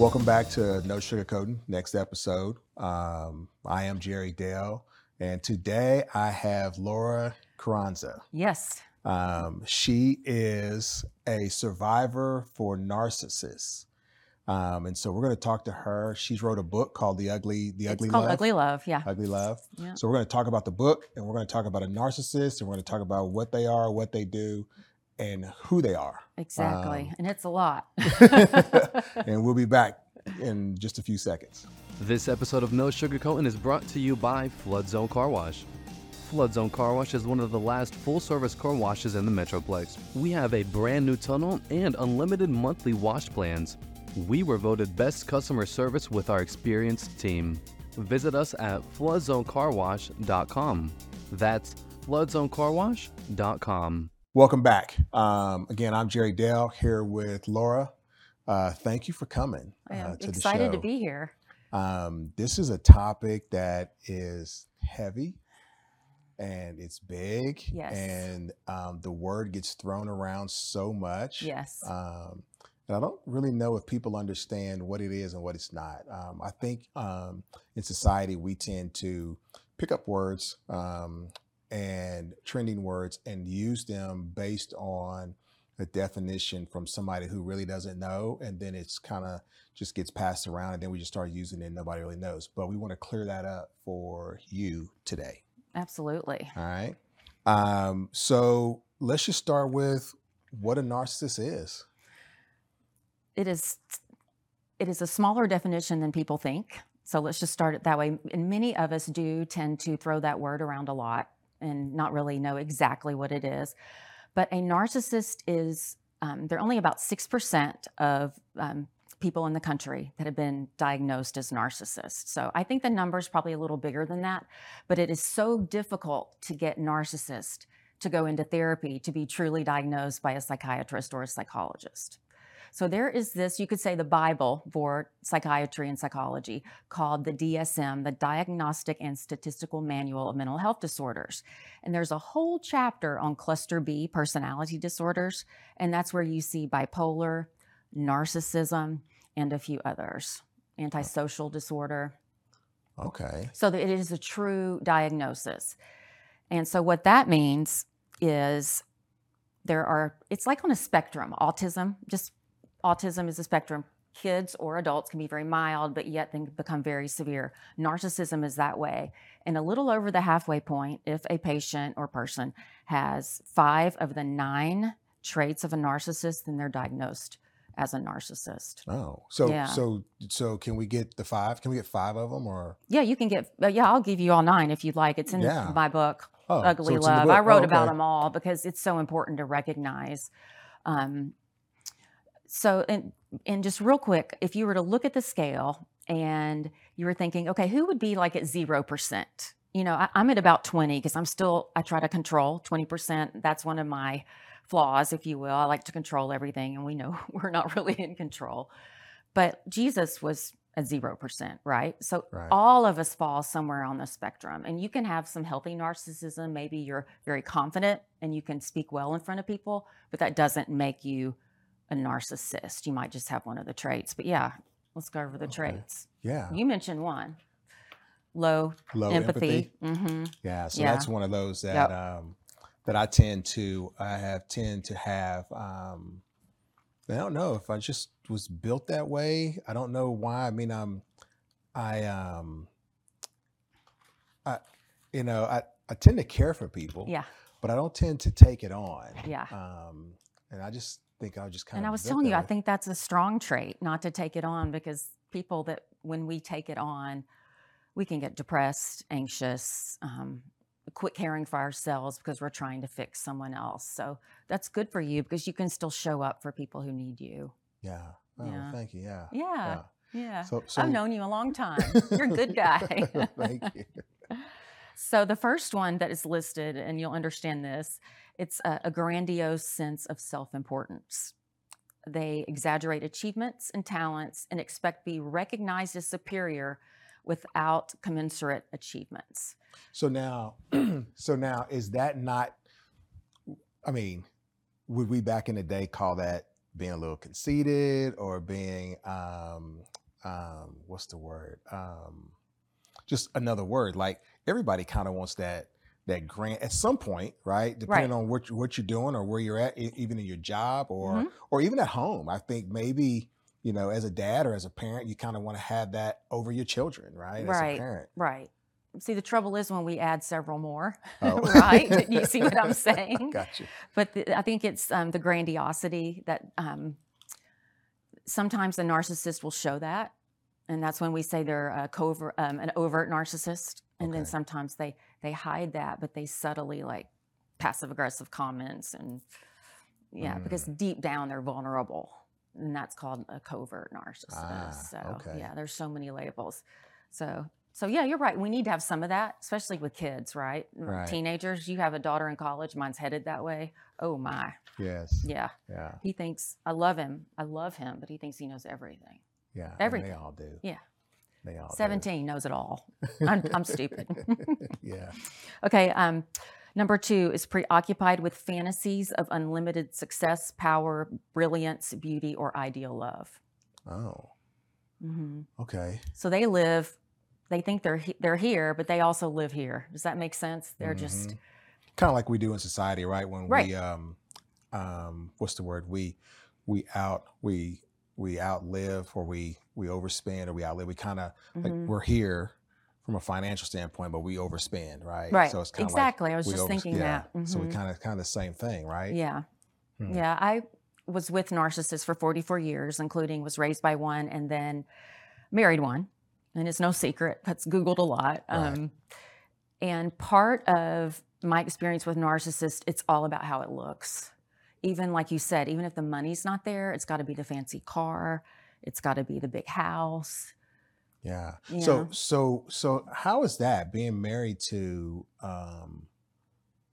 Welcome back to No Sugar Sugarcoating, next episode. Um, I am Jerry Dale, and today I have Laura Charanza. Yes. Um, she is a survivor for narcissists. Um, and so we're going to talk to her. She's wrote a book called The Ugly, The Ugly it's called Love. Ugly Love. Yeah. Ugly Love. Yeah. So we're going to talk about the book and we're going to talk about a narcissist and we're going to talk about what they are, what they do, and who they are. Exactly. Um, and it's a lot. and we'll be back in just a few seconds. This episode of No Sugarcoating is brought to you by Flood Zone Car Wash. Flood Zone Car Wash is one of the last full service car washes in the Metroplex. We have a brand new tunnel and unlimited monthly wash plans. We were voted best customer service with our experienced team. Visit us at floodzonecarwash.com. That's floodzonecarwash.com. Welcome back. Um, again, I'm Jerry Dale here with Laura. Uh, thank you for coming. I am uh, to excited to be here. Um, this is a topic that is heavy and it's big, Yes. and um, the word gets thrown around so much. Yes. Um, and I don't really know if people understand what it is and what it's not. Um, I think um, in society we tend to pick up words um, and trending words and use them based on a definition from somebody who really doesn't know, and then it's kind of just gets passed around, and then we just start using it, and nobody really knows. But we want to clear that up for you today. Absolutely. All right. Um, so let's just start with what a narcissist is. It is it is a smaller definition than people think. So let's just start it that way. And many of us do tend to throw that word around a lot and not really know exactly what it is. But a narcissist is, um, they're only about 6% of um, people in the country that have been diagnosed as narcissists. So I think the number is probably a little bigger than that. But it is so difficult to get narcissist to go into therapy to be truly diagnosed by a psychiatrist or a psychologist. So there is this, you could say the Bible for psychiatry and psychology called the DSM, the Diagnostic and Statistical Manual of Mental Health Disorders. And there's a whole chapter on cluster B personality disorders. And that's where you see bipolar, narcissism, and a few others, antisocial disorder. Okay. So it is a true diagnosis. And so what that means is there are, it's like on a spectrum, autism, just autism is a spectrum. Kids or adults can be very mild, but yet then become very severe. Narcissism is that way. And a little over the halfway point, if a patient or person has five of the nine traits of a narcissist, then they're diagnosed as a narcissist. Oh, so Yeah. so so can we get the five? Can we get five of them or? Yeah, you can get, yeah, I'll give you all nine if you'd like. It's in Yeah. my book. Oh, so Ugly the Love. I wrote Oh, about them all because it's so important to recognize. Um, so, and, and just real quick, if you were to look at the scale and you were thinking, okay, who would be like at 0%? You know, I, I'm at about 20 because I'm still, I try to control 20%. That's one of my flaws, if you will. I like to control everything, and we know we're not really in control. But Jesus was at 0%, right? So Right. all of us fall somewhere on the spectrum. And you can have some healthy narcissism. Maybe you're very confident and you can speak well in front of people, but that doesn't make you a narcissist. You might just have one of the traits. But yeah, let's go over the Okay. traits. Yeah. You mentioned one low, Low empathy. hmm Yeah. So Yeah. that's one of those that Yep. um, that I tend to I have tend to have. Um, I don't know if I just was built that way. I don't know why. I mean, I'm I um I you know I I tend to care for people. Yeah. But I don't tend to take it on. Yeah. Um, and I just think I just kind And of. I was telling you, I think that's a strong trait not to take it on because people that when we take it on, we can get depressed, anxious, um, quit caring for ourselves because we're trying to fix someone else. So that's good for you because you can still show up for people who need you. Yeah. Oh, Yeah. thank you. Yeah. Yeah. Yeah. So, so I've known you a long time. You're a good guy. thank you. So the first one that is listed, and you'll understand this, it's a, a grandiose sense of self-importance. They exaggerate achievements and talents and expect to be recognized as superior without commensurate achievements. So now, so now, is that not? I mean, would we back in the day call that being a little conceited or being um, um, what's the word? Um, just another word. Like everybody kind of wants that that grant at some point, right? Depending Right. on what what you're doing or where you're at, even in your job or Mhm. or even at home. I think maybe you know, as a dad or as a parent, you kind of want to have that over your children, right? As a Right. parent. Right. See, the trouble is when we add several more, Oh. right? You see what I'm saying? Gotcha. But the, I think it's um, the grandiosity that um, sometimes the narcissist will show that, and that's when we say they're a covert, um, an overt narcissist, and then sometimes they they hide that, but they subtly like passive aggressive comments and yeah, because Mm. deep down they're vulnerable, and that's called a covert narcissist. Ah, so okay. yeah, there's so many labels. So so yeah, you're right. We need to have some of that, especially with kids, right? Right. Teenagers. You have a daughter in college. Mine's headed that way. Oh my, Yes. yeah. Yeah. He thinks I love him. I love him, but he thinks he knows everything. Yeah. and Everything. They all do. Yeah. They all do. Seventeen knows it all. I'm, I'm stupid. yeah. okay. Um, number two is preoccupied with fantasies of unlimited success, power, brilliance, beauty, or ideal love. Oh. Mm-hmm. Okay. So they live. They think they're he- they're here, but they also live here. Does that make sense? They're just kind of like we do in society, right? When Right. we um um what's the word? We we out we we outlive or we we overspend or we outlive. We kind of like Mhm. we're here from a financial standpoint, but we overspend, right? right. So it's kind of exactly. I was just thinking yeah. that. So we kind of kind of the same thing, right? Yeah. Hmm. Yeah. I was with narcissists for 44 years, including was raised by one and then married one. And it's no secret. That's Googled a lot. Right. Um, and part of my experience with narcissists, it's all about how it looks. Even like you said, even if the money's not there, it's got to be the fancy car, it's got to be the big house. Yeah. Yeah. So so so how is that being married to um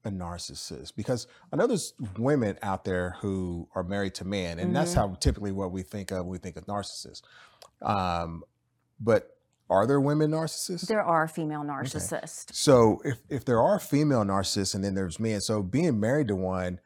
a narcissist? Because I know there's women out there who are married to men, and that's Mhm. how typically what we think of when we think of narcissists. Um, but are there women narcissists? There are female narcissists. So if if there are female narcissists and then there's men, so being married to one,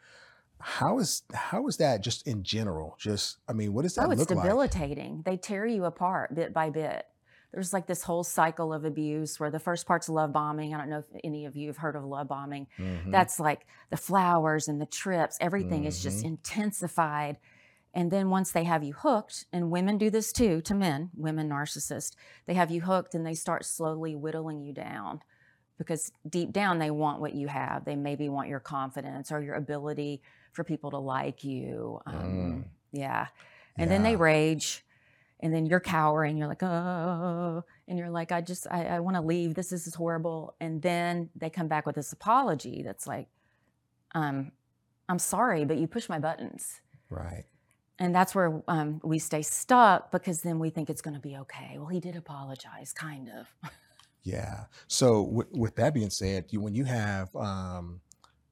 how is how is that just in general? Just I mean, what does that Oh, it's look like? debilitating. They tear you apart bit by bit. There's like this whole cycle of abuse where the first part's love bombing. I don't know if any of you have heard of love bombing. Mhm. That's like the flowers and the trips, everything is just Mhm. intensified. And then once they have you hooked, and women do this too to men, women narcissists, they have you hooked and they start slowly whittling you down because deep down they want what you have. They maybe want your confidence or your ability for people to like you. Um, Yeah. And then they Mm. Rage and then you're cowering. You're like, oh, and you're like, I just, I, I want to leave. This is horrible. And then they come back with this apology that's like, um, I'm sorry, but you push my buttons. right. And that's where um, we stay stuck because then we think it's going to be okay. Well, he did apologize, kind of. Yeah. So with, with that being said, you when you have um,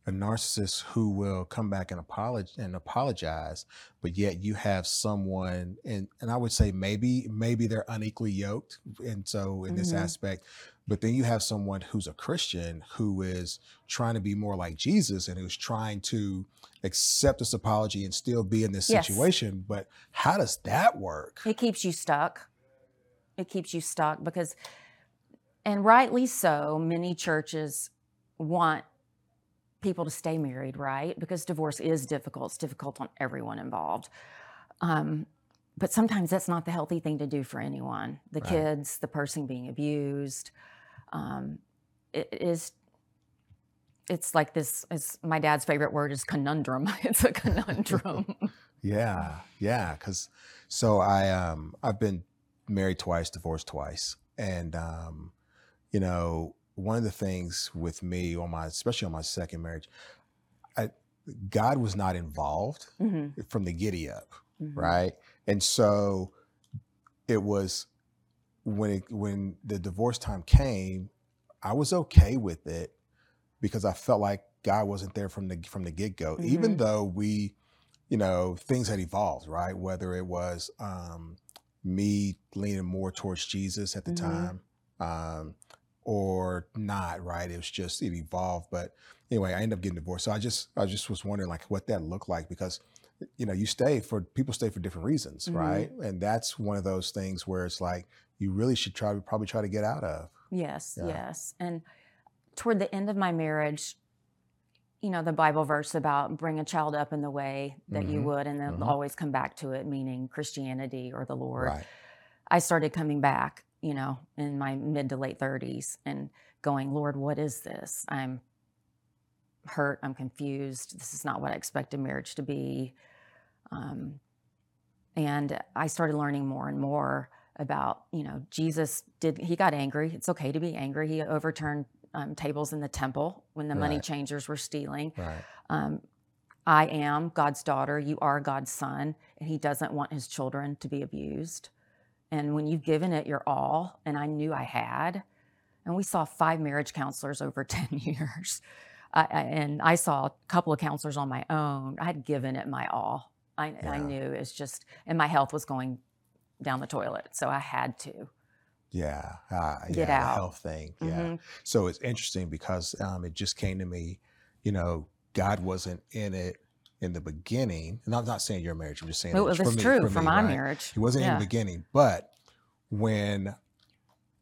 a narcissist who will come back and apologize and apologize, but yet you have someone, and and I would say maybe maybe they're unequally yoked, and so in this Mhm. aspect, but then you have someone who's a Christian who is trying to be more like Jesus and who's trying to accept this apology and still be in this Yes. situation. But how does that work? It keeps you stuck. It keeps you stuck because, and rightly so, many churches want people to stay married, right? Because divorce is difficult. It's difficult on everyone involved. Um, but sometimes that's not the healthy thing to do for anyone the Right. kids, the person being abused. Um, it is. It's like this. Is my dad's favorite word is conundrum. It's a conundrum. Yeah, yeah. Cause so I um I've been married twice, divorced twice, and um, you know, one of the things with me on my, especially on my second marriage, I God was not involved Mhm, from the giddy up, mhm. right? And so it was when it when the divorce time came, I was okay with it because I felt like God wasn't there from the from the get go, even though we, you know, things had evolved, right? Whether it was um, me leaning more towards Jesus at the Mhm. time, um, or not, right? It was just it evolved. But anyway, I ended up getting divorced. So I just I just was wondering like what that looked like because you know you stay for people stay for different reasons, Mhm. right? And that's one of those things where it's like you really should try probably try to get out of. Yes, Yeah. yes. And toward the end of my marriage, you know, the Bible verse about bring a child up in the way that you Mhm, would and then mhm. always come back to it, meaning Christianity or the Lord. Right. I started coming back, you know, in my mid to late 30s and going, Lord, what is this? I'm hurt. I'm confused. This is not what I expected marriage to be. Um, and I started learning more and more about, you know, Jesus did, he got angry. It's okay to be angry. He overturned um, tables in the temple when the money changers were stealing. Right. Um, I am God's daughter. You are God's son. And he doesn't want his children to be abused. And when you've given it your all, and I knew I had, and we saw five marriage counselors over 10 years. I, I, and I saw a couple of counselors on my own. I had given it my all. I, I knew it's just, and my health was going down the toilet. So I had to. Yeah. Uh, Get yeah, the health thing. Yeah. Mhm. So it's interesting because um, it just came to me, you know, God wasn't in it in the beginning. And I'm not saying your marriage, I'm just saying It was true for for me, my right? marriage. It wasn't in the beginning, but when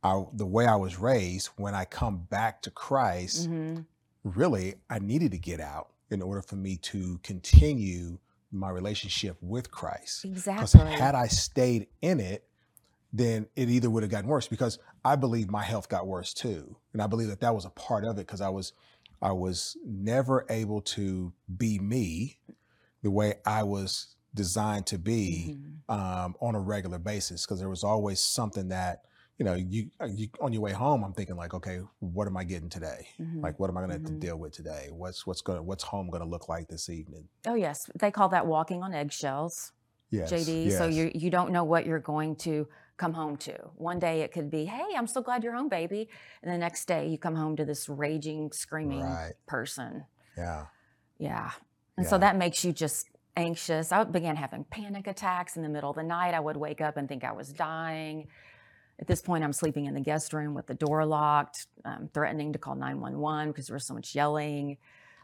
I, the way I was raised, when I come back to Christ, Mhm. really, I needed to get out in order for me to continue my relationship with Christ. Exactly. Because had I stayed in it, then it either would have gotten worse because I believe my health got worse too. And I believe that that was a part of it because I was I was never able to be me the way I was designed to be Mhm. um, on a regular basis because there was always something that you know you, uh, you on your way home I'm thinking like okay what am I getting today Mhm. like what am I going to have Mhm. to deal with today what's what's going what's home going to look like this evening Oh, yes. They call that walking on eggshells. yes JD. So you you don't know what you're going to come home to. One day it could be, "Hey, I'm so glad you're home, baby," and the next day you come home to this raging, screaming Right. person. yeah Yeah, and so that makes you just anxious. I began having panic attacks in the middle of the night. I would wake up and think I was dying. At this point, I'm sleeping in the guest room with the door locked, um, threatening to call 911 because there was so much yelling.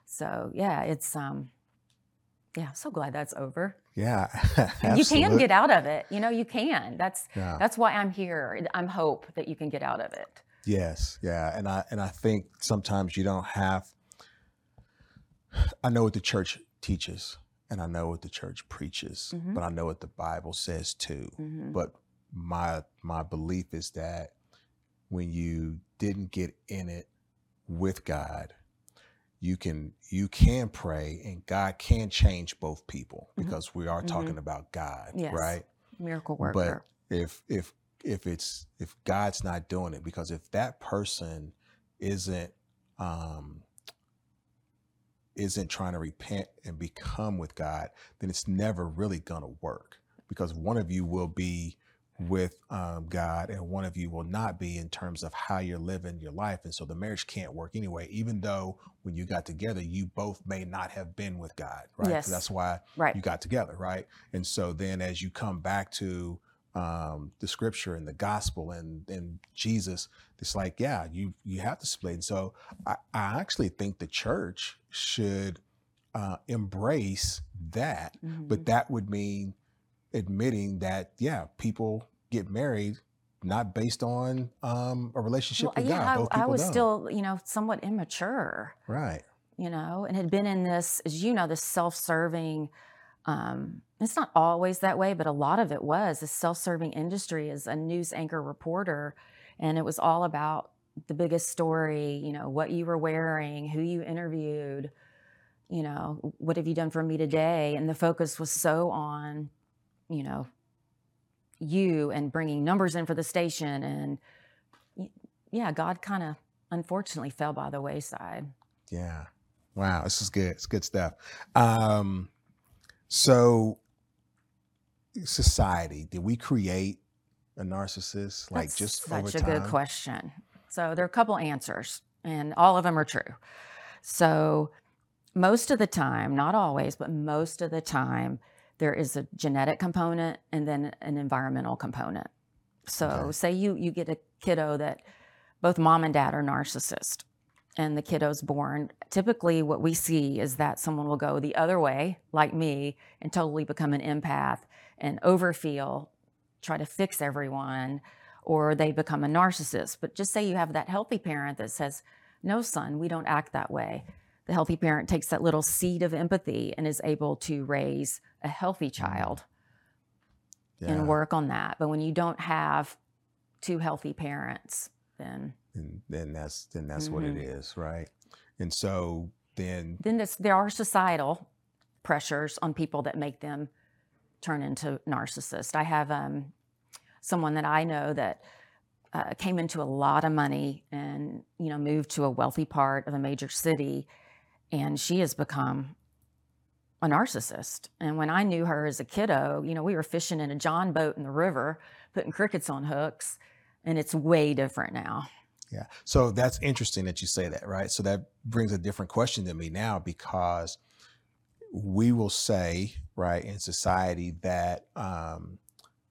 So yeah, it's um, yeah. So glad that's over. Yeah And you can get out of it. You know, you can. That's yeah that's why I'm here. I'm hope that you can get out of it. Yes, yeah, and I and I think sometimes you don't have. I know what the church teaches, and I know what the church preaches, Mhm. but I know what the Bible says too. Mhm. But my my belief is that when you didn't get in it with God, you can you can pray, and God can change both people Mhm. because we are talking about God, Yes. right? Miracle worker. But if if if it's if God's not doing it, because if that person isn't um isn't trying to repent and become with God, then it's never really gonna work. Because one of you will be with um, God and one of you will not be in terms of how you're living your life. And so the marriage can't work anyway, even though when you got together, you both may not have been with God, right? Yes. That's why right. you got together, right? And so then as you come back to um, the scripture and the gospel and, and Jesus, it's like, yeah, you you have to split. And so I, I actually think the church should uh, embrace that, Mhm. but that would mean admitting that, yeah, people get married not based on um, a relationship Well, with yeah, God. Both I, I was don't. still, you know, somewhat immature. right. you know, and had been in this, as you know, this self-serving. Um, it's not always that way, but a lot of it was a self-serving industry as a news anchor reporter, and it was all about the biggest story. You know, what you were wearing, who you interviewed. You know, what have you done for me today? And the focus was so on, you know, you and bringing numbers in for the station, and yeah, God kind of unfortunately fell by the wayside. Yeah. Wow, this is good. It's good stuff. Um, so, society, did we create a narcissist like That's just such a time? good question. So there are a couple answers, and all of them are true. So most of the time, not always, but most of the time, there is a genetic component and then an environmental component. So Okay. say you you get a kiddo that both mom and dad are narcissist and the kiddo's born, typically what we see is that someone will go the other way, like me, and totally become an empath and overfeel, try to fix everyone, or they become a narcissist. But just say you have that healthy parent that says, No, son, we don't act that way. The healthy parent takes that little seed of empathy and is able to raise a healthy child Yeah. and work on that. But when you don't have two healthy parents, then and then that's then that's what it Mm-hmm. is, right? And so then then this, there are societal pressures on people that make them turn into narcissists. I have um, someone that I know that uh, came into a lot of money and you know moved to a wealthy part of a major city, and she has become a narcissist. And when I knew her as a kiddo, you know, we were fishing in a John boat in the river, putting crickets on hooks, and it's way different now. Yeah. So that's interesting that you say that, right? So that brings a different question to me now because we will say, right, in society that um,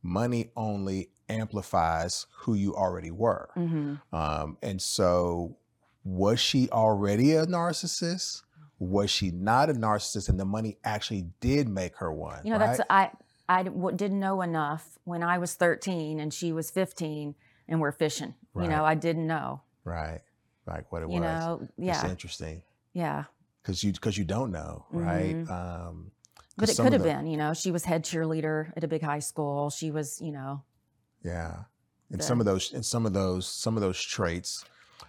money only amplifies who you already were. hmm Um, and so, was she already a narcissist? Was she not a narcissist, and the money actually did make her one? You know, right? that's I I didn't know enough when I was 13 and she was 15 and we're fishing. You know, I didn't know. right, like what it You was. know, It's yeah, interesting yeah. because you because you don't know, right? Mhm. Um, But it could have the- been. You know, she was head cheerleader at a big high school. She was, you know, Yeah. And the- some of those and some of those some of those traits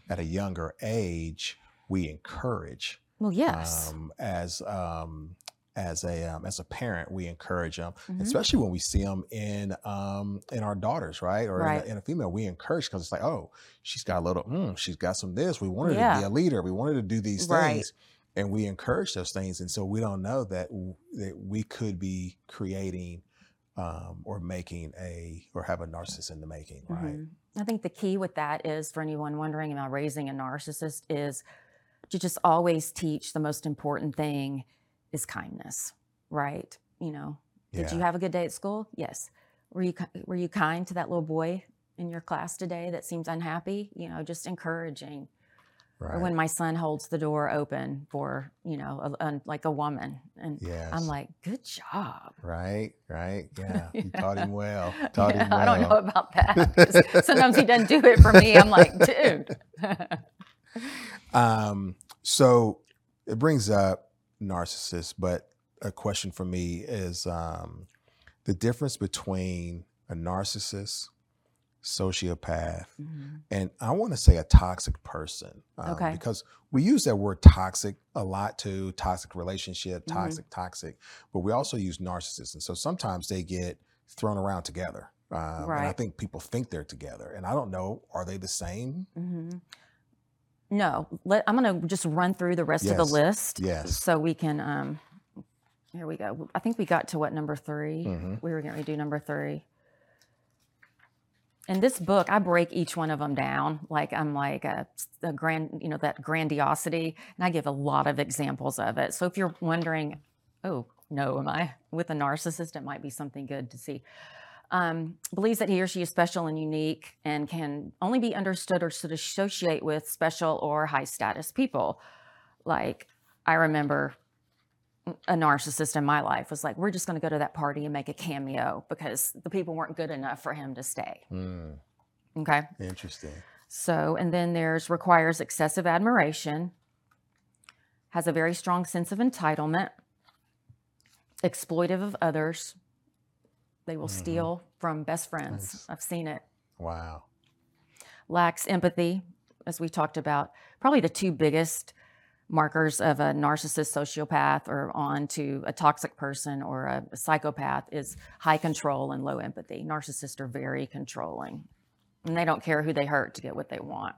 at a younger age we encourage well, yes, um, as um, as a um, as a parent we encourage them Mhm. especially when we see them in um, in our daughters right or Right. in, a, in a female we encourage because it's like oh she's got a little mm, she's got some this we wanted to be a leader we wanted to do these Right. things and we encourage those things and so we don't know that w- that we could be creating um, or making a or have a narcissist in the making right Mhm. I think the key with that is for anyone wondering about raising a narcissist is to just always teach the most important thing is kindness, right? You know, did you have a good day at school? Yes. Were you were you kind to that little boy in your class today that seems unhappy? You know, just encouraging. right Or when my son holds the door open for you know, a, a, like a woman, and yes I'm like, good job. right right yeah you Yeah. taught him well taught Yeah, him well I don't know about that. Sometimes he doesn't do it for me. I'm like, dude. Um, so it brings up narcissists, but a question for me is um, the difference between a narcissist, sociopath, Mhm. and I want to say a toxic person. um, Okay. Because we use that word toxic a lot too toxic relationship, Mhm. toxic, toxic, but we also use narcissists. And so sometimes they get thrown around together. Um, And I think people think they're together. And I don't know, are they the same? hmm No, let, I'm going to just run through the rest of the Yes. list. Yes. So we can. Um, here we go. I think we got to what number 3 Mhm. We were going to do number three. In this book, I break each one of them down. Like I'm like a, a grand, you know, that grandiosity, and I give a lot of examples of it. So if you're wondering, oh no, am I with a narcissist? It might be something good to see. Um, believes that he or she is special and unique and can only be understood or should associate with special or high status people. Like I remember a narcissist in my life was like, we're just going to go to that party and make a cameo because the people weren't good enough for him to stay. Hmm, Okay. interesting. So, and then there's requires excessive admiration, has a very strong sense of entitlement, exploitive of others. They will Mhm. steal from best friends. Nice. I've seen it. Wow. Lacks empathy, as we talked about. Probably the two biggest markers of a narcissist sociopath or on to a toxic person or a, a psychopath is high control and low empathy. Narcissists are very controlling and they don't care who they hurt to get what they want.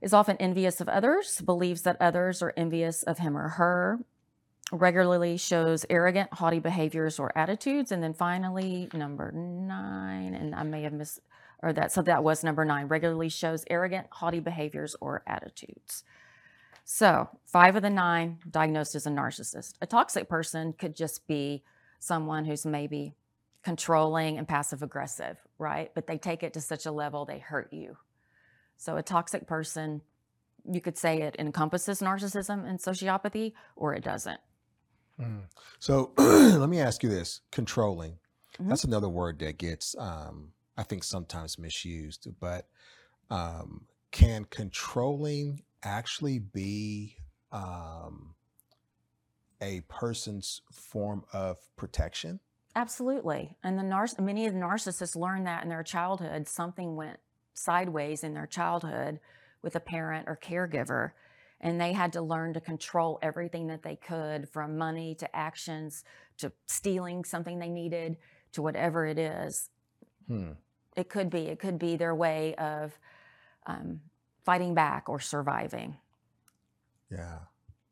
Is often envious of others, believes that others are envious of him or her, regularly shows arrogant, haughty behaviors or attitudes. And then finally, number nine, and I may have missed, or that, so that was number nine, regularly shows arrogant, haughty behaviors or attitudes. So, five of the nine diagnosed as a narcissist. A toxic person could just be someone who's maybe controlling and passive aggressive, right? But they take it to such a level they hurt you. So a toxic person, you could say it encompasses narcissism and sociopathy, or it doesn't. Mm. So let me ask you this controlling. Mhm. That's another word that gets, um, I think, sometimes misused. But um, can controlling actually be um, a person's form of protection? Absolutely. And the nar- many of the narcissists learn that in their childhood. Something went sideways in their childhood with a parent or caregiver. And they had to learn to control everything that they could from money to actions to stealing something they needed to whatever it is. Hmm. It could be, it could be their way of um, fighting back or surviving. Yeah.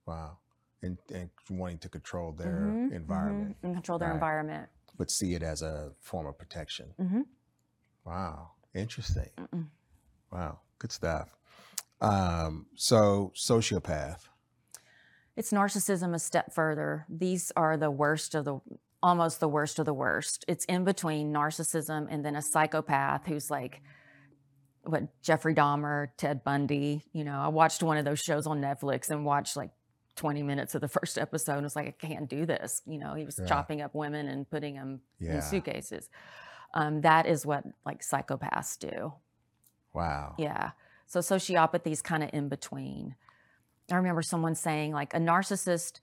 Wow. And, and wanting to control their Mhm, mhm, environment, And control their Right. environment. but see it as a form of protection. hmm Wow. Interesting. Mm-mm. Wow. Good stuff. Um, so, sociopath. It's narcissism a step further. These are the worst of the almost the worst of the worst. It's in between narcissism and then a psychopath who's like what Jeffrey Dahmer, Ted Bundy. You know, I watched one of those shows on Netflix and watched like 20 minutes of the first episode and was like, I can't do this. You know, he was Yeah. chopping up women and putting them Yeah. in suitcases. Um, that is what like psychopaths do. Wow. Yeah. So sociopathy is kind of in between. I remember someone saying, like, a narcissist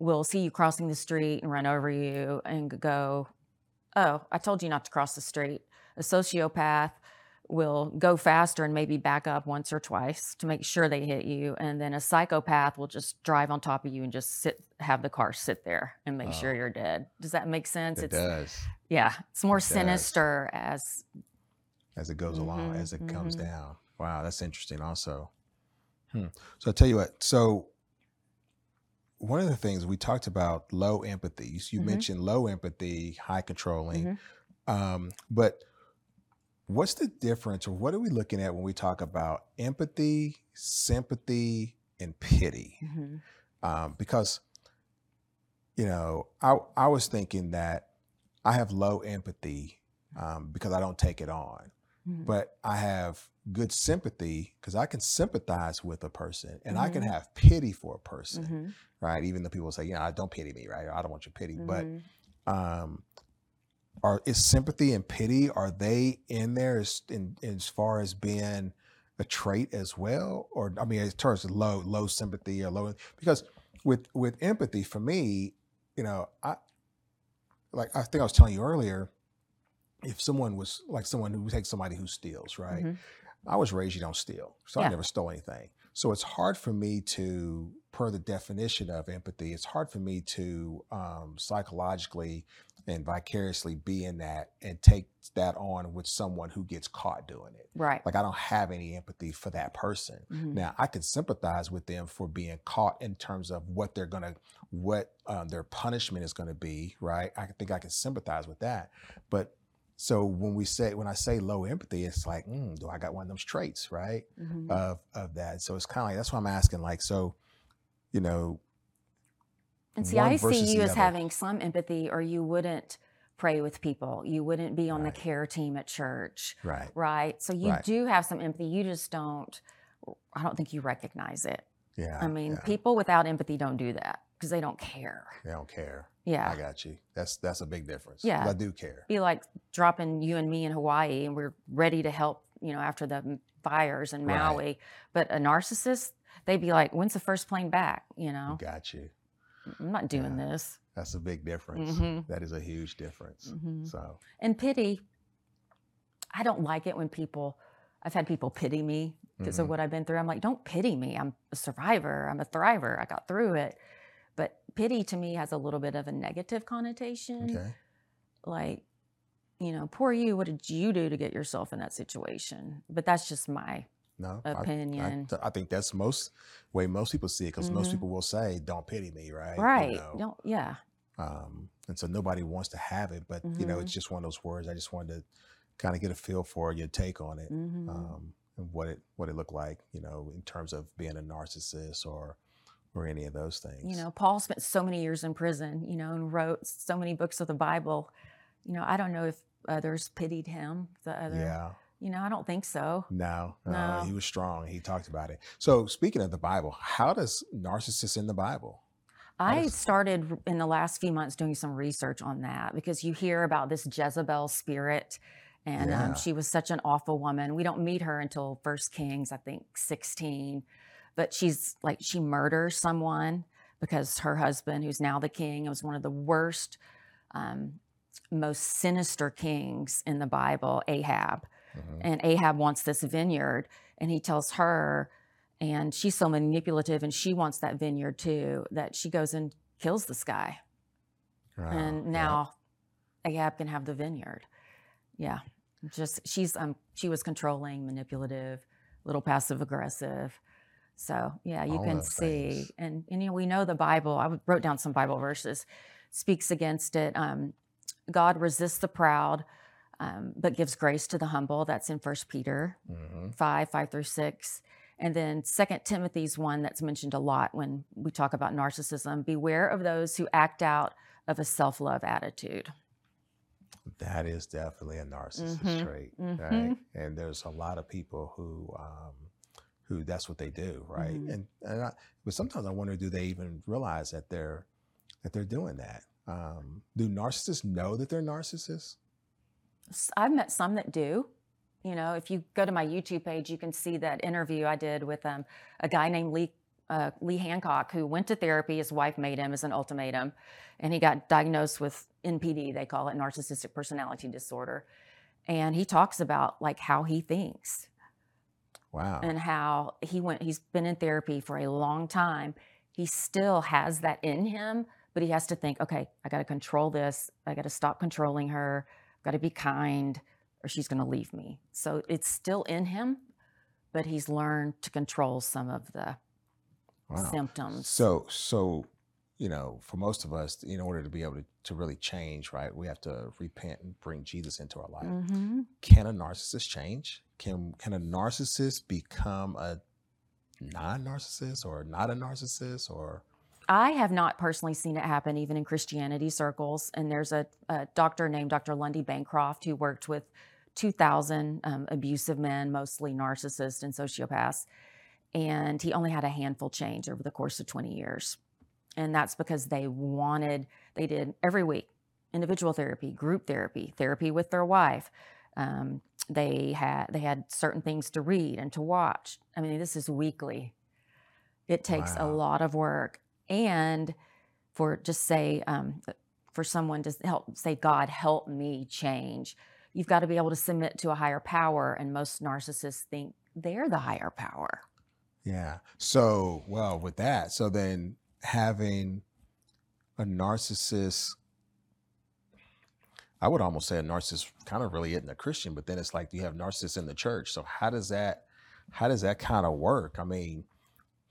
will see you crossing the street and run over you and go, Oh, I told you not to cross the street. A sociopath will go faster and maybe back up once or twice to make sure they hit you. And then a psychopath will just drive on top of you and just sit, have the car sit there and make sure Oh. you're dead. Does that make sense? It it's, does yeah, it's more It does. sinister as, as it goes along, Mhm, as it comes mhm. down. Wow, that's interesting. Also, hmm. so I tell you what. So one of the things we talked about low empathy. You, you Mhm. mentioned low empathy, high controlling, Mhm. um, but what's the difference, or what are we looking at when we talk about empathy, sympathy, and pity? Mhm. um, because you know I, I was thinking that i have low empathy um, because i don't take it on Mhm. but i have good sympathy because i can sympathize with a person and i can Mhm. have pity for a person Mhm. right even though people say you know don't pity me right i don't want your pity Mhm. but um are is sympathy and pity are they in there as in as far as being a trait as well or i mean in terms of low low sympathy or low because with with empathy for me you know i like i think i was telling you earlier if someone was like someone who takes somebody who steals right Mhm. I was raised you don't steal. So I never stole anything. So it's hard for me to, per the definition of empathy, it's hard for me to um, psychologically and vicariously be in that and take that on with someone who gets caught doing it. Right. Like I don't have any empathy for that person. Mhm. Now I can sympathize with them for being caught in terms of what they're gonna, what um, their punishment is gonna be. Right. I think I can sympathize with that. But so when we say when I say low empathy, it's like, mm, do I got one of those traits, right? Mhm. Of of that. So it's kind of like that's why I'm asking. Like, so, you know, and see, I see you as having some empathy, or you wouldn't pray with people. You wouldn't be on Right. the care team at church, right, right? So you Right. do have some empathy. You just don't. I don't think you recognize it. yeah. I mean, yeah, people without empathy don't do that because they don't care. they don't care. Yeah. I got you. That's that's a big difference. Yeah. I do care. be like dropping you and me in Hawaii and we're ready to help, you know, after the fires in Right. Maui. But a narcissist, they'd be like, when's the first plane back? You know, Got you. I'm not doing Yeah. this. That's a big difference. Mhm. That is a huge difference. Mhm. So And pity, I don't like it when people, I've had people pity me because of Mhm. what I've been through. I'm like, don't pity me. I'm a survivor. I'm a thriver. I got through it. Pity to me has a little bit of a negative connotation. okay. Like, you know, poor you. What did you do to get yourself in that situation? But that's just my No. I- I, opinion. I think that's most way most people see it because most Mhm. people will say, "Don't pity me," right? You right. know? Don't, yeah. um, and so nobody wants to have it but you know Mhm. it's just one of those words i just wanted to kind of get a feel for your take on it hmm um, and what it what it looked like you know in terms of being a narcissist or or any of those things you know, Paul spent so many years in prison, you know, and wrote so many books of the Bible. You know, I don't know if others pitied him, the other, yeah You know, I don't think so. No, no, No. he was strong. He talked about it. So, speaking of the Bible, how does narcissist in the Bible? I does- started in the last few months doing some research on that because you hear about this Jezebel spirit, and Yeah. um, she was such an awful woman. We don't meet her until First Kings, I think, 16, but she's like she murders someone because her husband, who's now the king, was one of the worst, um, most sinister kings in the Bible, Ahab. Mhm. and Ahab wants this vineyard, and he tells her, and she's so manipulative, and she wants that vineyard too, that she goes and kills this guy, Wow, and yeah. now Ahab can have the vineyard. Yeah, just she's um she was controlling, manipulative, little passive aggressive. So yeah, you All can see, things. and, and you know we know the Bible. I wrote down some Bible verses, speaks against it. Um, God resists the proud, um, but gives grace to the humble. That's in First Peter Mhm. 5, 5 through 6. And then Second Timothy's one that's mentioned a lot when we talk about narcissism. Beware of those who act out of a self-love attitude. That is definitely a narcissist Mhm, trait, right? mhm. And there's a lot of people who, um, who that's what they do, right? Mhm. And, and I, but sometimes I wonder, do they even realize that they're that they're doing that? Um, do narcissists know that they're narcissists? I've met some that do. You know, if you go to my YouTube page, you can see that interview I did with um, a guy named Lee uh, Lee Hancock who went to therapy. His wife made him as an ultimatum, and he got diagnosed with NPD. They call it narcissistic personality disorder. And he talks about like how he thinks Wow. and how he went. He's been in therapy for a long time. He still has that in him, but he has to think, okay, I got to control this. I got to stop controlling her. I've got to be kind, or she's going to leave me. So it's still in him, but he's learned to control some of the wow. symptoms. So, so, you know, for most of us, in order to be able to, to really change, right, we have to repent and bring Jesus into our life. Mhm. Can a narcissist change? Can can a narcissist become a non-narcissist or not a narcissist or I have not personally seen it happen, even in Christianity circles. And there's a, a doctor named Dr. Lundy Bancroft who worked with 2,000 um, abusive men, mostly narcissists and sociopaths. And he only had a handful change over the course of 20 years. And that's because they wanted, they did every week individual therapy, group therapy, therapy with their wife. Um, they had they had certain things to read and to watch. I mean, this is weekly. It takes a lot of work, and for just say um, for someone to help say, God, help me change. You've got to be able to submit to a higher power, and most narcissists think they're the higher power. yeah. So, well, with that, so then having a narcissist I would almost say a narcissist kind of really isn't a Christian, but then it's like you have narcissists in the church. So how does that how does that kind of work? I mean,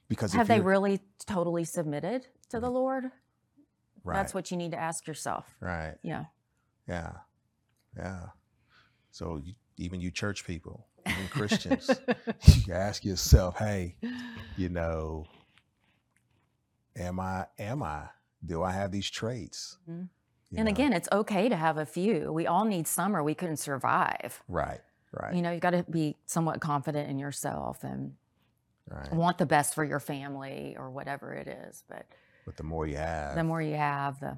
because Have if they really totally submitted to the Lord? right, That's what you need to ask yourself. right. Yeah. Yeah. Yeah. So you, even you church people, even Christians, you ask yourself, hey, you know, am I, am I, do I have these traits? Mhm. And know? again, it's okay to have a few. We all need some or we couldn't survive. right, right, You know, you got to be somewhat confident in yourself and right. want the best for your family or whatever it is. But But the more you have, the more you have, the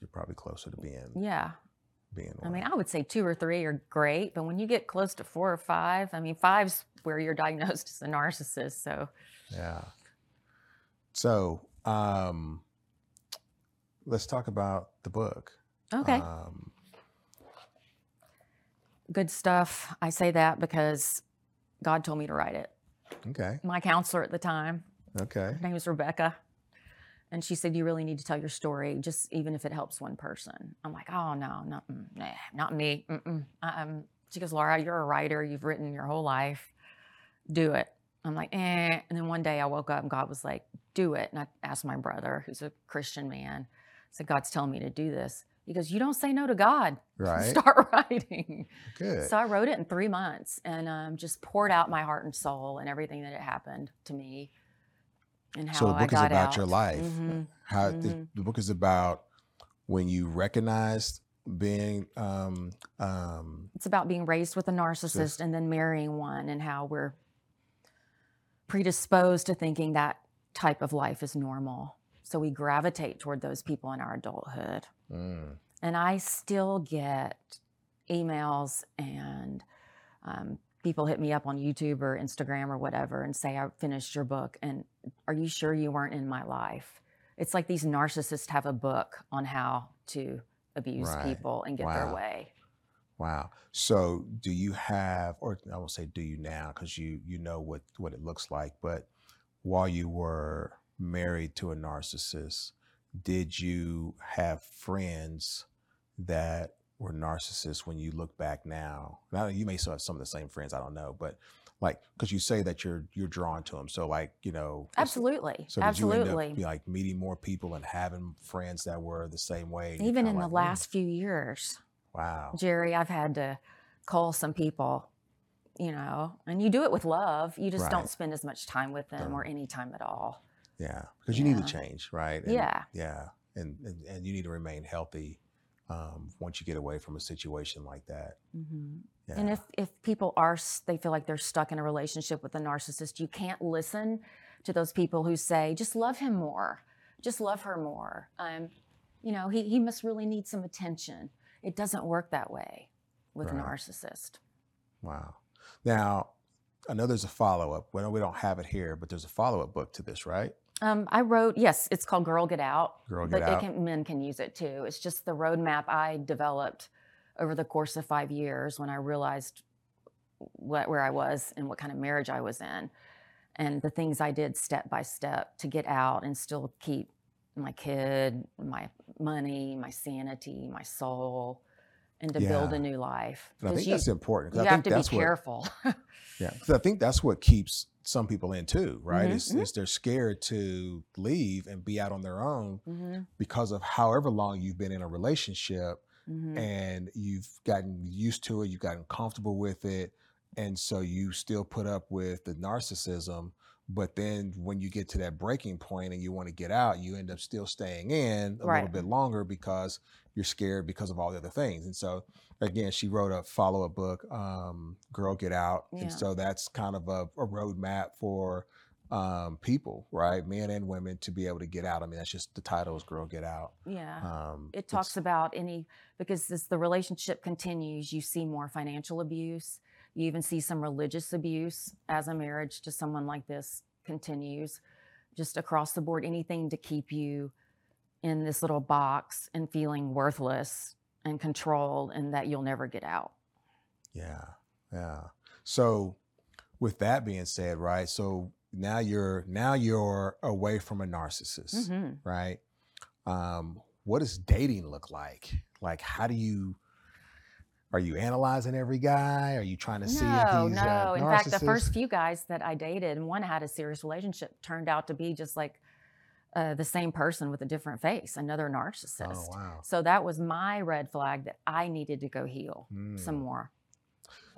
you're probably closer to being, yeah. being I mean, I would say two or three are great, but when you get close to four or five, I mean, five's where you're diagnosed as a narcissist. So Yeah. So, um, let's talk about the book. okay, Um, good stuff. I say that because God told me to write it. okay. My counselor at the time, Okay. her name was Rebecca. And she said, You really need to tell your story, just even if it helps one person. I'm like, Oh, no, not, mm, nah, not me. Um, she goes, Laura, you're a writer. You've written your whole life. Do it. I'm like, eh. And then one day I woke up and God was like, Do it. And I asked my brother, who's a Christian man, said, God's telling me to do this. He goes, You don't say no to God. Right. Start writing. Good. So I wrote it in three months and um, just poured out my heart and soul and everything that had happened to me and how So the book is about out. your life. Mhm. How the, Mhm. the book is about when you recognized being um, um, It's about being raised with a narcissist Sis- and then marrying one and how we're predisposed to thinking that type of life is normal. So we gravitate toward those people in our adulthood. mm, And I still get emails and um, people hit me up on YouTube or Instagram or whatever and say, I finished your book. And are you sure you weren't in my life? It's like these narcissists have a book on how to abuse Right. people and get their way. wow. So do you have, or I won't say do you now, because you you know what what it looks like. But while you were married to a narcissist, did you have friends that were narcissists when you look back now? Now you may still have some of the same friends. I don't know, but like because you say that you're you're drawn to them. So like you know, Absolutely. So did you Absolutely. end up like meeting more people and having friends that were the same way? Even in the like, "Mm, last few years, wow, Jerry, I've had to call some people, you know, and you do it with love. You just Right. don't spend as much time with them or any time at all. Yeah, because you need to change, right? And- Yeah. yeah, and, and and you need to remain healthy um, once you get away from a situation like that. hmm Yeah, And if, if people are, they feel like they're stuck in a relationship with a narcissist, you can't listen to those people who say, just love him more, just love her more. Um, you know, he, he must really need some attention. It doesn't work that way with a narcissist. wow. Now, I know there's a follow up. Well, we don't have it here, but there's a follow up book to this, right? Um, I wrote, yes, it's called Girl Get Out. Girl but Get it Out. Can, men can use it too. It's just the roadmap I developed over the course of five years when I realized what, where I was and what kind of marriage I was in, and the things I did step by step to get out and still keep my kid, my money, my sanity, my soul, and to build a new life. And I think you, that's important. you I have to be what careful. Yeah, because I think that's what keeps some people in too, right? Mhm, Is, is they're scared to leave and be out on their own hmm because of however long you've been in a relationship hmm and you've gotten used to it, you've gotten comfortable with it, and so you still put up with the narcissism. But then when you get to that breaking point and you want to get out, you end up still staying in a little bit longer because you're scared because of all the other things. And so again, she wrote a follow up book, um, Girl Get Out. Yeah. And so that's kind of a, a roadmap for um, people, right? Men and women to be able to get out. I mean, that's just the title is Girl Get Out. Yeah. Um, it talks about any because as the relationship continues you see more financial abuse you even see some religious abuse as a marriage to someone like this continues just across the board anything to keep you in this little box and feeling worthless and controlled and that you'll never get out Yeah, yeah. So, with that being said, right? So now you're now you're away from a narcissist, Mhm. right? Um, what does dating look like? Like, how do you? Are you analyzing every guy? Are you trying to see no if he's no in fact the first few guys that i dated and one had a serious relationship turned out to be just like uh, the same person with a different face another narcissist Oh wow. So that was my red flag that I needed to go heal some Mm. more.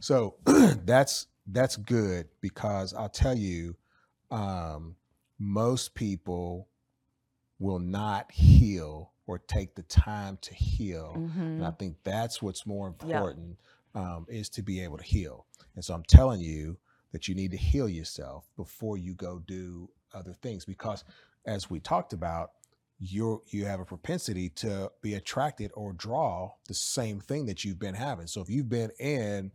So that's that's good because I'll tell you, um, most people will not heal or take the time to heal, and I Mhm. think that's what's more important um, is to be able to heal. And so I'm telling you that you need to heal yourself before you go do other things because, as we talked about, you you have a propensity to be attracted or draw the same thing that you've been having. So if you've been in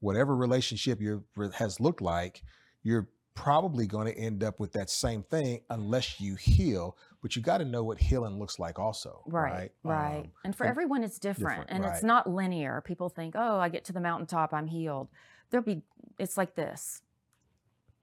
whatever relationship your has looked like, you're probably going to end up with that same thing unless you heal. But you got to know what healing looks like, also. Right, Right. right. Um, and for and- everyone, it's different, different, and right. it's not linear. People think, "Oh, I get to the mountaintop, I'm healed." There'll be, it's like this,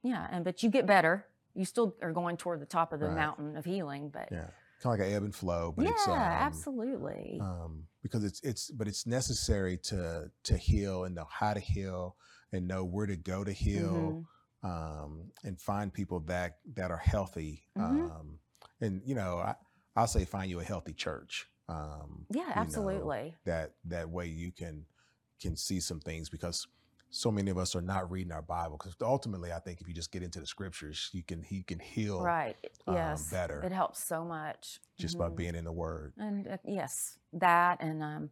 yeah. And but you get better. You still are going toward the top of the Right. mountain of healing, but yeah, kind of like an ebb and flow. But yeah, it's um, absolutely. um, because it's it's but it's necessary to to heal and know how to heal and know where to go to heal Mhm. um, and find people that that are healthy Mhm. um, and you know I, I'll say find you a healthy church um, Yeah, you know, absolutely. that that way you can can see some things because so many of us are not reading our Bible because ultimately I think if you just get into the scriptures you can he can heal Right. um, Yes. better It helps so much just by Mhm. being in the Word. And uh, yes, that and um,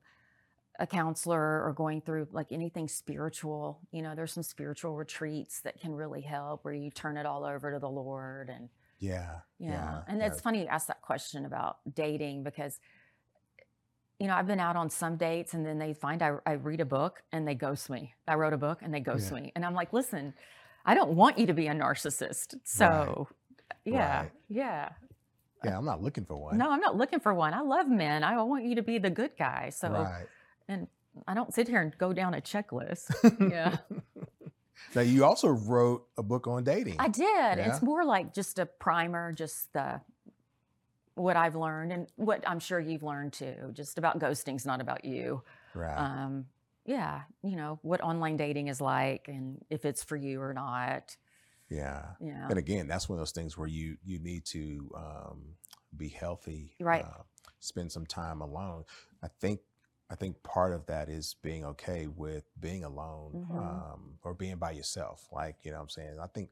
a counselor or going through like anything spiritual, you know, there's some spiritual retreats that can really help where you turn it all over to the Lord and Yeah. yeah. And yeah. it's funny you ask that question about dating because you know, I've been out on some dates and then they find I, I read a book and they ghost me. I wrote a book and they ghost Yeah. me. And I'm like, listen, I don't want you to be a narcissist. So yeah, Right. yeah. Yeah, I'm not looking for one. No, I'm not looking for one. I love men. I want you to be the good guy. So Right. and I don't sit here and go down a checklist. Yeah. now you also wrote a book on dating. I did. Yeah. It's more like just a primer, just the what I've learned and what I'm sure you've learned too. Just about ghosting's not about you. right. Um, yeah, you know what online dating is like, and if it's for you or not. yeah. Yeah, And again, that's one of those things where you you need to um, be healthy, Right. Uh, spend some time alone. I think I think part of that is being okay with being alone Mhm. um, or being by yourself. Like you know, what I'm saying. I think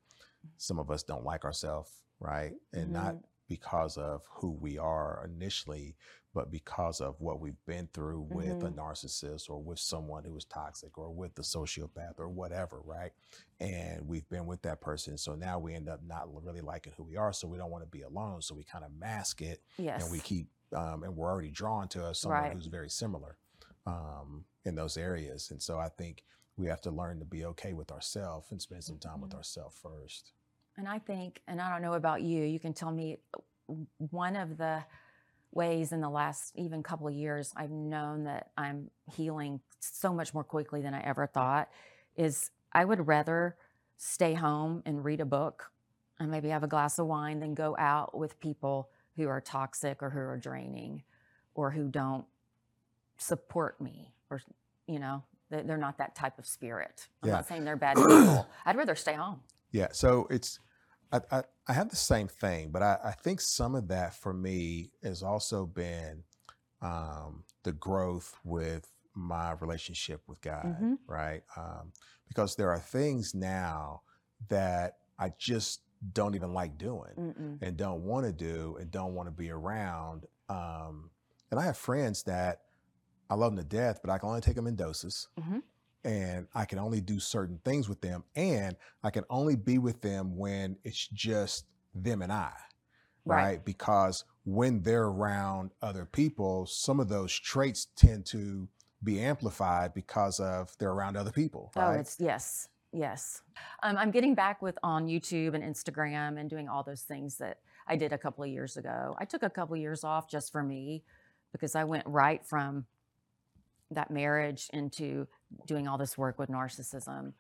some of us don't like ourselves, right? And not Mhm. Because of who we are initially, but because of what we've been through with a Mhm. narcissist or with someone who is toxic or with a sociopath or whatever, right? And we've been with that person. So now we end up not really liking who we are. So we don't want to be alone. So we kind of mask it yes, and we keep, um, and we're already drawn to us someone Right. who's very similar um, in those areas. And so I think we have to learn to be okay with ourselves and spend some time with Mhm. ourselves first. And I think, and I don't know about you, you can tell me one of the ways in the last even couple of years I've known that I'm healing so much more quickly than I ever thought is I would rather stay home and read a book and maybe have a glass of wine than go out with people who are toxic or who are draining or who don't support me or, you know, they- they're not that type of spirit. I'm Yeah. not saying they're bad people. I'd rather stay home. Yeah. So it's, I, I, I have the same thing, but I, I think some of that for me has also been um, the growth with my relationship with God, Mhm. right? Um, because there are things now that I just don't even like doing Mm-mm. and don't want to do and don't want to be around. Um, and I have friends that I love them to death, but I can only take them in doses. Mhm. And I can only do certain things with them. And I can only be with them when it's just them and I. Right. Right. Because when they're around other people, some of those traits tend to be amplified because of they're around other people. Oh, it's yes, yes. Um, I'm getting back with on YouTube and Instagram and doing all those things that I did a couple of years ago. I took a couple of years off just for me because I went right from that marriage into doing all this work with narcissism.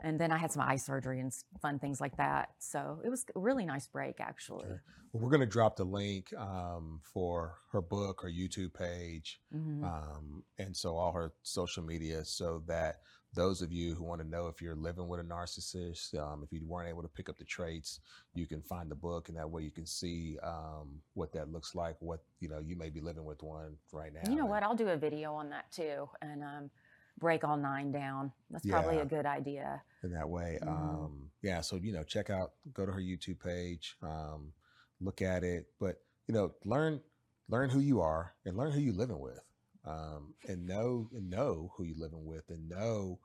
And then I had some eye surgery and fun things like that. So it was a really nice break, actually. Sure. Well, we're going to drop the link um, for her book, her YouTube page, Mhm. um, and so all her social media, so that those of you who want to know if you're living with a narcissist, um, if you weren't able to pick up the traits, you can find the book, and that way you can see um, what that looks like. What you know, you may be living with one right now. You know what? I'll do a video on that too and um, break all nine down. That's probably a good idea. in that way. Mhm. Um, yeah, so you know, check out, go to her YouTube page, um, look at it, but you know, learn learn who you are and learn who you're living with, um, and know and know who you're living with, and know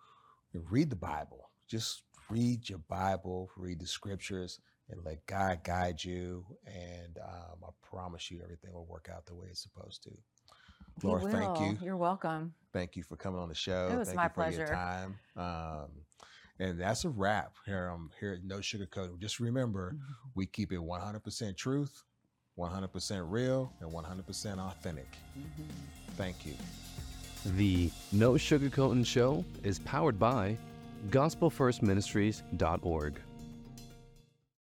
and read the Bible. Just read your Bible, read the scriptures, and let God guide you. And um, I promise you, everything will work out the way it's supposed to. Laura, thank you You're welcome. thank you for coming on the show. It was thank my you for your pleasure. time. Um, and that's a wrap here. Um, here at No Sugarcoat. Just remember, we keep it 100% truth, 100% real, and 100% authentic. Mhm. Thank you. The No Sugarcoating Show is powered by GospelFirstMinistries.org.